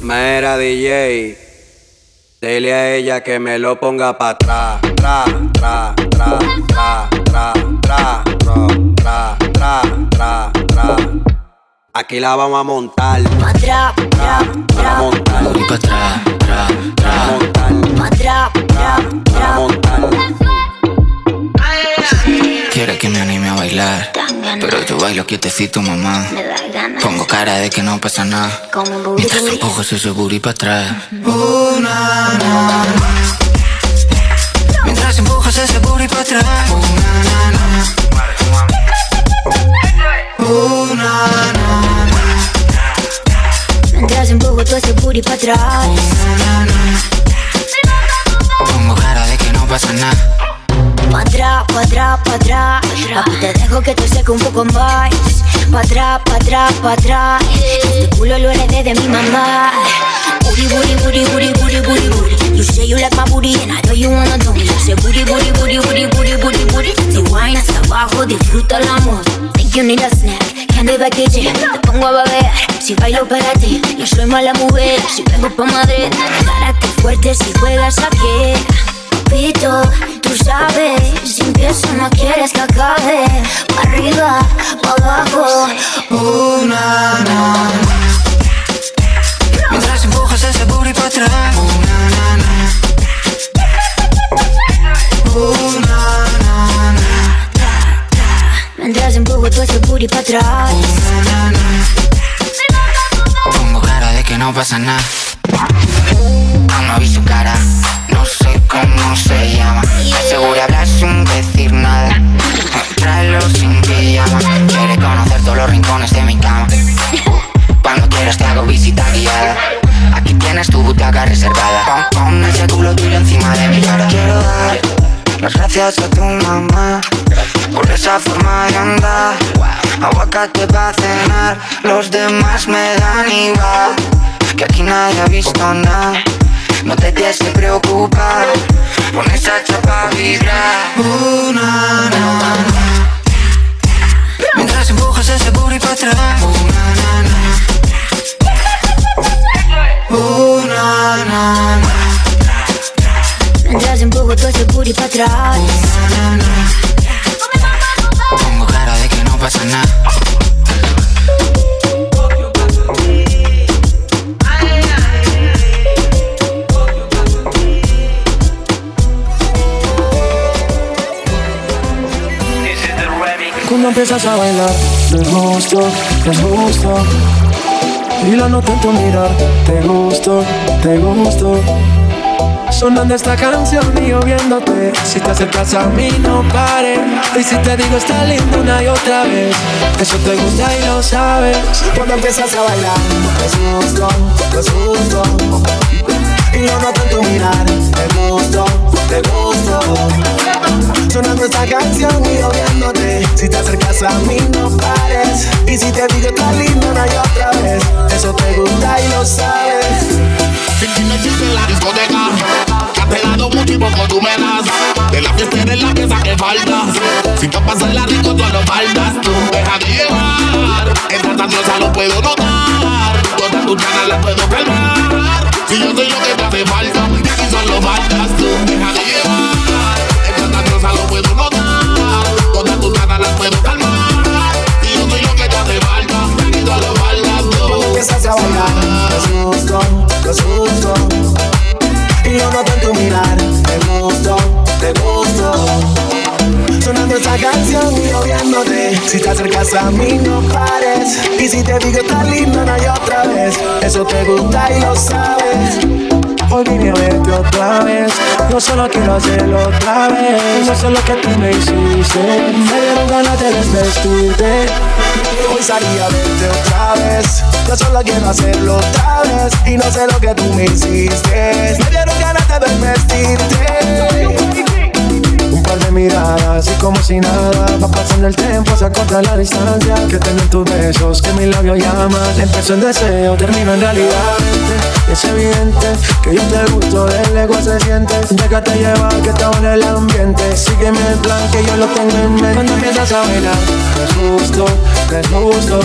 Mera DJ, dile a ella que me lo ponga pa' atrás. Tra, tra, tra, tra, tra, tra, tra, tra, tra, tra, Aquí la vamos a montar. Pa' atrás, tra, tra, montar. Voy pa' atrás, tra, tra. montar. pa' atrás, tra, tra. montar. Quiere que me anime a bailar, pero yo bailo quietecito, mamá. Me da ganas. Pongo cara de que no pasa nada. Mientras empujas ese booty para atrás. Uh, na, na, na. Mientras empujas ese booty para atrás. Na, na, na. Te poco más. Pa' atrás, pa' atrás, pa' atrás. Este culo lo heredé de mi mamá. Booty, booty, booty, booty, booty, booty, booty. You say you like my booty and I know you wanna do me. Say booty, booty, booty, booty, booty, booty, booty. Si wine hasta abajo, disfruta el amor. Think you need a snack, can't be back Te pongo a beber, si bailo para ti. Yo soy mala mujer, si vengo pa' Madrid. Párate fuerte si juegas aquí. Pito, tú sabes, si empiezo no quieres que acabe. Pa' arriba, pa' abajo. Uh, na. Mientras empujas ese booty para atrás. Uh, na, na, na. Uh, na, na. Mientras empujo todo ese booty pa' atrás. Na, na, na. Pongo cara de que no pasa nada. No vi su cara, no sé cómo se llama. Seguro hablar sin decir nada. Tráelo sin pijama. Quiere conocer todos los rincones de mi cama. Cuando quieras te hago visita guiada. Aquí tienes tu butaca reservada. Pon, pon ese culo tuyo encima de mi cara. Quiero dar las gracias a tu mamá por esa forma de andar. Aguacate para cenar, los demás me dan igual. Que aquí nadie ha visto nada. No te tienes que preocupar, pon esa chapa vibrar. Uh, na, na, na. Mientras empujas ese booty para atrás. Uh, na, na, na. Uh, na, na, na. Mientras empujo todo ese booty pa' atrás. Na, na, na. Empiezas a bailar, te gusto, te gusto. Y lo noto en tu mirar, te gusto, te gusto. Sonando esta canción y yo viéndote. Si te acercas a mí, no pares. Y si te digo, está lindo una y otra vez. Eso te gusta y lo sabes. Cuando empiezas a bailar, te gusto, te gusto. Y lo noto en tu mirar, te gusto, te gusto. Sonando esta canción Si acercas a mí no pares. Y si te digo está lindo una y otra vez Eso te gusta y lo sabes. Si tienes chiste en la discoteca Que has pegado mucho y poco tú me das. De la fiesta eres la pieza que falta. Si te pasas la rico solo faltas. Tú Deja de llevar. Esta ansiosa lo puedo notar. Todas tus ganas las puedo calmar. Si yo soy lo que te hace falta Y aquí solo faltas. Tú Deja de llevar. Esta ansiosa lo puedo notar a mí no pares. Y si te digo está lindo una y otra vez Eso te gusta y lo sabes. Hoy vine a verte otra vez. Yo solo quiero hacerlo otra vez. No sé lo que tú me hiciste. Me dieron ganas de desvestirte. Hoy salí a verte otra vez. Yo solo quiero hacerlo otra vez. Y no sé lo que tú me hiciste. Me dieron ganas de desvestirte un par de miradas y como si nada Va pasando el tiempo, se acorta la distancia. Que tener tus besos, que mi labio llama. Empezó en deseo, termino en realidad. Es evidente que yo te gusto, el ego se siente. Déjate llevar que estamos en el ambiente. Sígueme el plan que yo lo tengo en mente. Cuando empiezas a bailar, te gusto, te gusto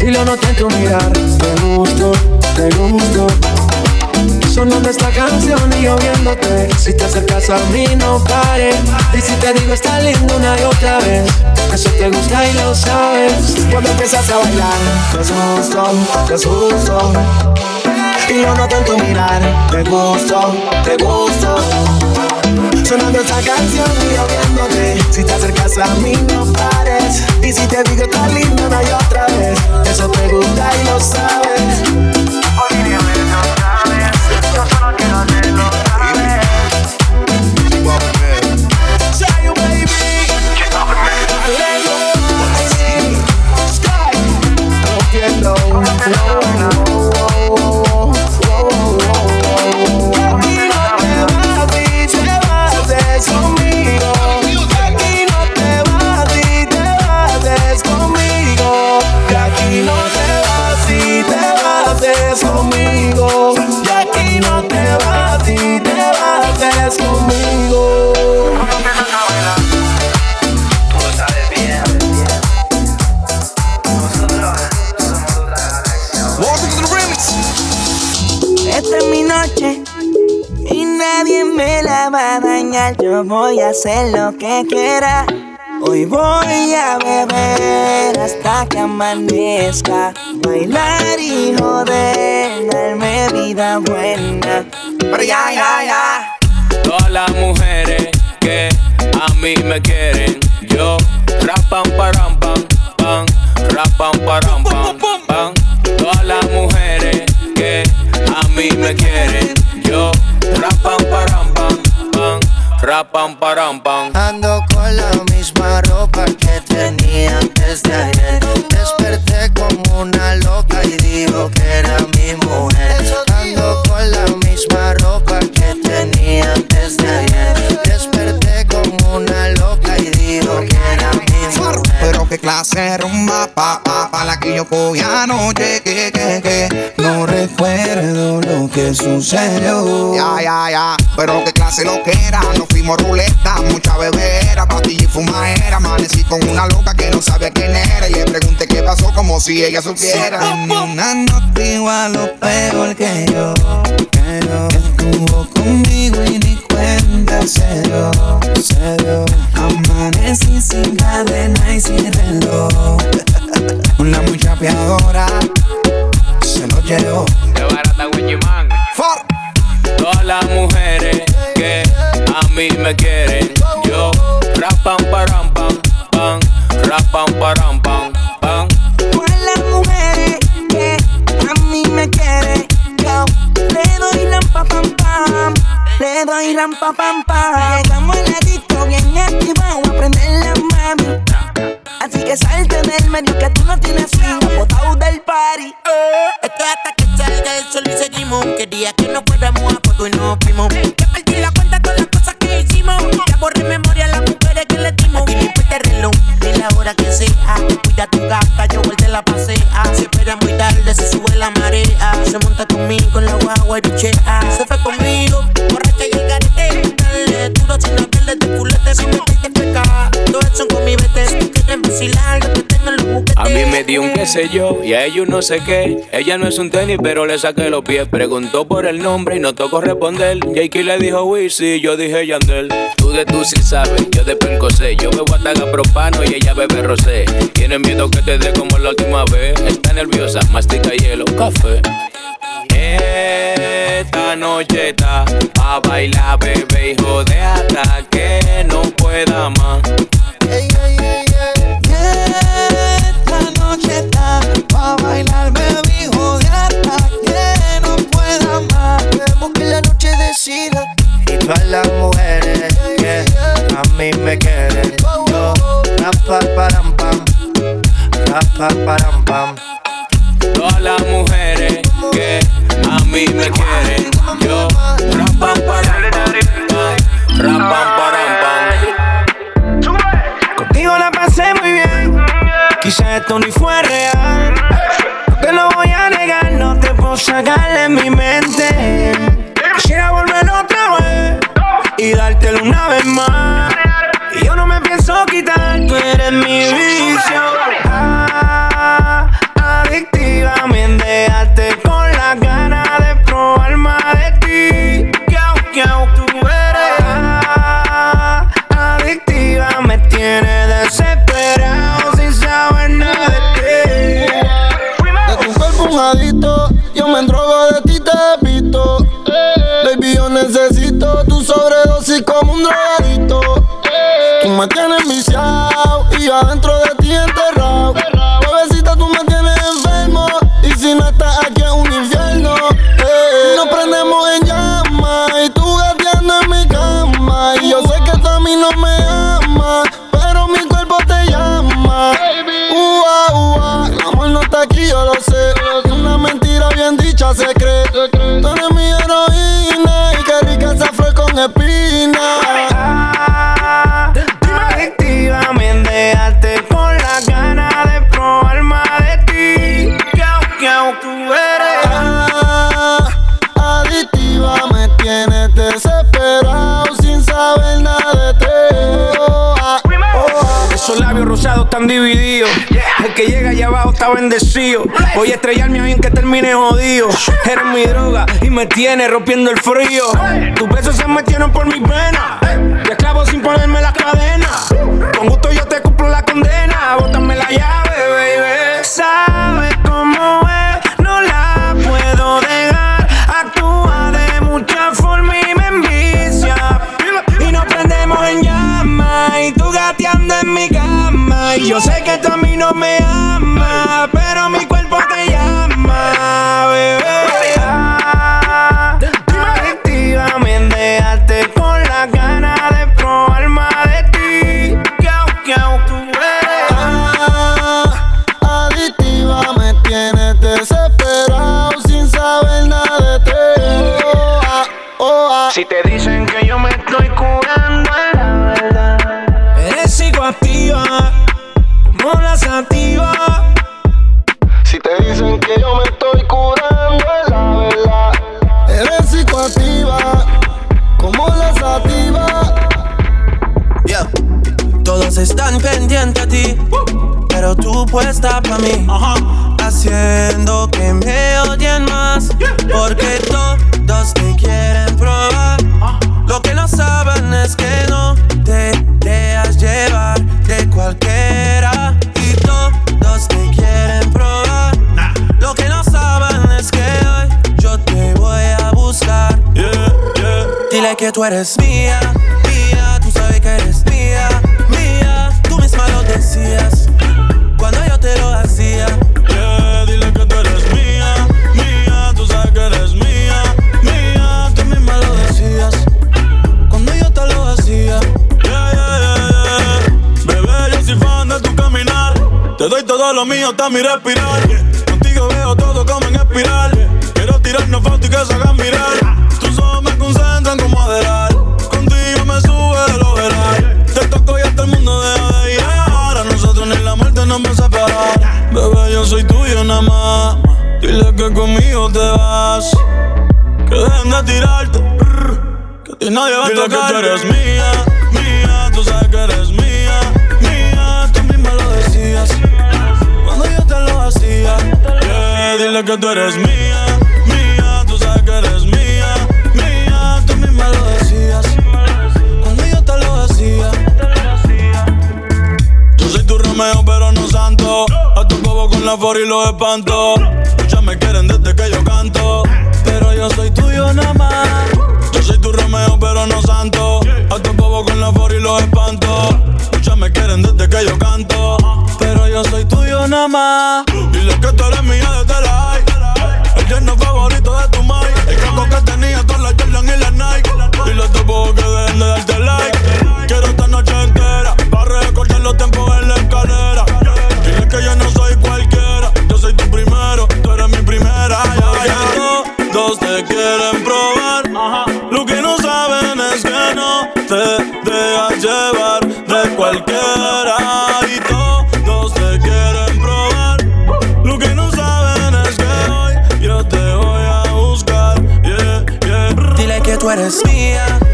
y lo noté en tu mirar, te gusto, te gusto. Sonando esta canción y lloviéndote. Si te acercas a mí, no pares. Y si te digo, está lindo una y otra vez. Eso te gusta y lo sabes. Cuando empiezas a bailar, te asusto, te asusto. Y lo noto en tu mirar. Te gusto, te gusto. Sonando esta canción y lloviéndote. Si te acercas a mí, no pares. Y si te digo, está lindo una y otra vez. Eso te gusta y lo sabes. Hacer lo que quiera. Hoy voy a beber hasta que amanezca. Bailar y joder, darme vida buena. Pero ya, ya, ya. Todas las mujeres que a mí me quieren, yo rapam param pam pam, rapam param pam pam. Todas las mujeres que a mí me quieren, Rapam, param, pam. Ando con la misma ropa que tenía antes de ayer. Desperté como una loca y digo que era mi mujer. Ando con la misma ropa que tenía antes de ayer. Desperté como una loca y digo que era mi mujer. Pero qué clase rumba, pa, pa, pa, la que yo fui anoche, que, que, que. No recuerdo lo que sucedió. Ya, ya, ya. Pero qué clase lo que era, no fuimos ruleta, mucha bebera, pastilla y fumadera. Amanecí con una loca que no sabía quién era. Y le pregunté qué pasó, como si ella supiera. Una noche igual o peor que yo. Estuvo conmigo y ni cuenta se dio. Se dio. Amanecí sin cadena y sin reloj. Una mucha piadora llevó. De barata Man. Todas las mujeres que a mí me quieren, yo rapam param pam pam, rapam param pam pam. Todas las mujeres que a mí me quieren, yo le doy rampa pam pam, le doy rampa pam pam. Llegamos a la disco bien activado a prender la mami. Así que salte del medio que tú no tienes fin, botado del party. Esto es hasta que salga el sol y seguimos. Quería que no fuéramos a poco y nos fuimos. Que perdí la cuenta de todas las cosas que hicimos. Ya borré memoria a las mujeres que le dimos. Y el reloj, ni la hora que sea. Cuida tu gata, yo vuelta la pasea. Se espera muy tarde, se sube la marea. Se monta conmigo en la guagua y bichea. Se fue conmigo, dio un qué sé yo y a ellos no sé qué. Ella no es un tenis, pero le saqué los pies. Preguntó por el nombre y no tocó responder. Jakey le dijo Wizzy, yo dije Yandel. Tú de tú sí sabes, yo de sé. Yo bebo hasta propano y ella bebe rosé. Tiene miedo que te dé como la última vez. Está nerviosa, mastica hielo, café. Esta noche está a bailar, bebé, hijo de hasta que no pueda más. Pa' bailar, baby, hijo de hasta que no pueda más. Queremos que la noche decida. Y todas las mujeres que a mí me quieren, yo rapa param pam, rapa param que llega allá abajo está bendecido. Voy a estrellarme ahí en que termine jodido. Eres mi droga y me tiene rompiendo el frío. Tus besos se metieron por mis venas. Te esclavo sin ponerme las cadenas. Con gusto yo te cumplo la condena. Bótame la llave, baby. Sabes cómo es, no la puedo dejar. Actúa de mucha forma y me envicia. Y nos prendemos en llamas. Y tú gateando en mi cama. Y yo sé que tú no me amas. Pero mi cuerpo te llama, bebé. Ah, Adictiva, me dejaste con la ganas de probar más de ti. Kiao, kiao. Ah, adictiva me tienes desesperado sin saber nada de ti. Oh, ah, oh, ah. Si te para mí. Haciendo que me odien más, porque todos te quieren probar. Lo que no saben es que no te dejas llevar de cualquiera. Y todos te quieren probar. Lo que no saben es que hoy yo te voy a buscar. Dile que tú eres mía, mía, tú sabes que eres mía, mía. Tú misma lo decías lo mío hasta mi respirar. Contigo veo todo como en espiral, quiero tirarnos fotos y que se hagan mirar. Tus ojos me concentran como adelar, contigo me sube el overall. Te toco y hasta el mundo deja de ir. A nosotros ni la muerte nos va a separar. Bebé, yo soy tuyo nada más. Dile que conmigo te vas. Que dejen de tirarte. Que a ti nadie va a tocar. que tú eres mía, mía. Tú sabes que eres mía, mía. Tú misma lo decías. Yo te lo hacía. Yeah, dile que tú eres mía, mía. Tú sabes que eres mía, mía. Tú misma lo decías. Cuando yo te lo hacía. Yo soy tu Romeo, pero no santo. A tu bobo con la for y los espanto. Muchas me quieren desde que yo canto. Pero yo soy tuyo nada más. Yo soy tu Romeo, pero no santo. A tu bobo con la for y los espanto. Muchas me quieren desde que yo canto. Pero yo soy tuyo nada más. Dile que tú eres mía desde la high. El yerno favorito de tu mai. El campo que tenía todas las Jordan y las Nike. Dile a tu bobo que dejen de darte like. Quiero esta noche entera. Para recordar los tiempos en la escalera. Dile que yo no soy cualquiera. Yo soy tu primero. Tú eres mi primera. Ya, ya. Todos te quieren probar. Lo que no saben es que no te dejas llevar de cualquiera. Tú eres mía,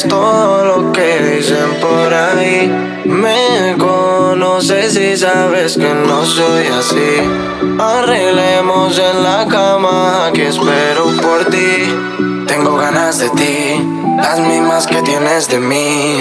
todo lo que dicen por ahí. Me conoces y sabes que no soy así. Arreglemos en la cama que espero por ti. Tengo ganas de ti, las mismas que tienes de mí.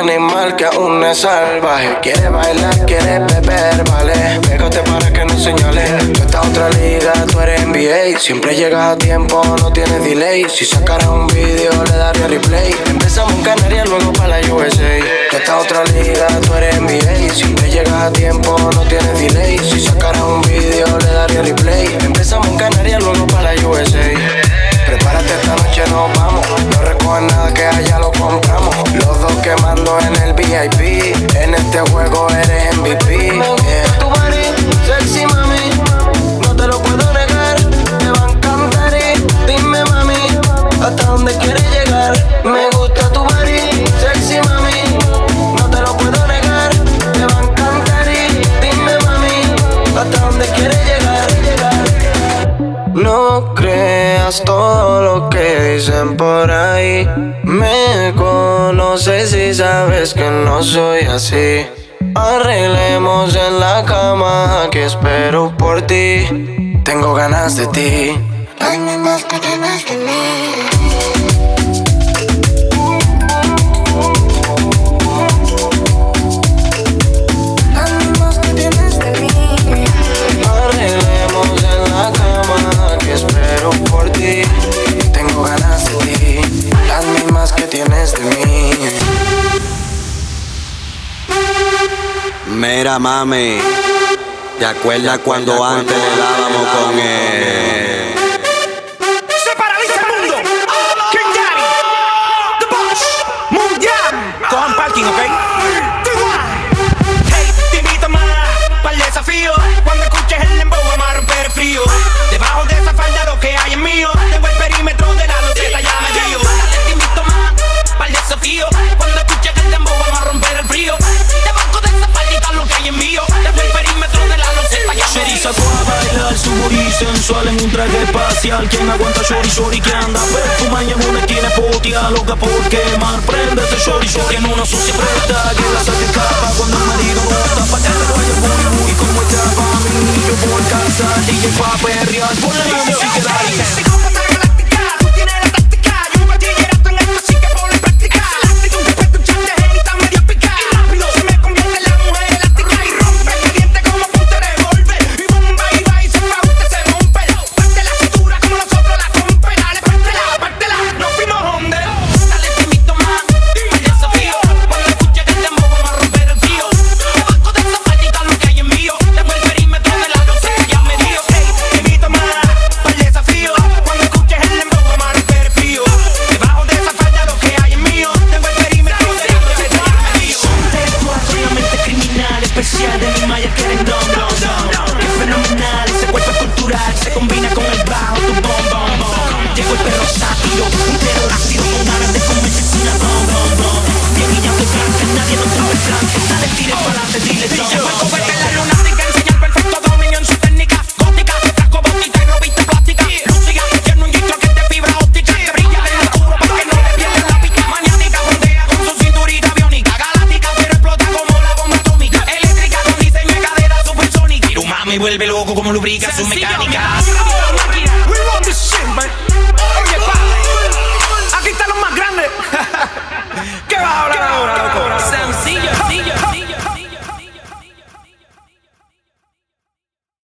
Animal que aún es salvaje. Quiere bailar, quiere beber, vale. Pégate para que no señale. Tú estás otra liga, tú eres NBA. Siempre llegas a tiempo, no tienes delay. Si sacaras un video, le daría replay. Empezamos en Canarias, luego para la USA. Tú estás otra liga, tú eres NBA. Siempre llegas a tiempo, no tienes delay. Si sacaras un video, le daría replay. Empezamos en Canarias, luego para la USA. Prepárate, esta noche nos vamos. No recogen nada que allá lo compramos. Los dos quemando en el VIP. En este juego eres MVP. Ganas de ti, las mismas que tienes de mí. Mira, mami, ¿te acuerdas cuando antes le dábamos con él? Bailar su booty sensual en un traje espacial. Quien aguanta shorty shorty que anda perfuma y en una esquina potia Loca por quemar, prende ese shorty shorty En una sucia preta que la saque capa. Cuando el marido bota pa' que te vaya booty booty Como está pa' mí, yo por casa. DJ pa' perrear, ponle la música dale dealer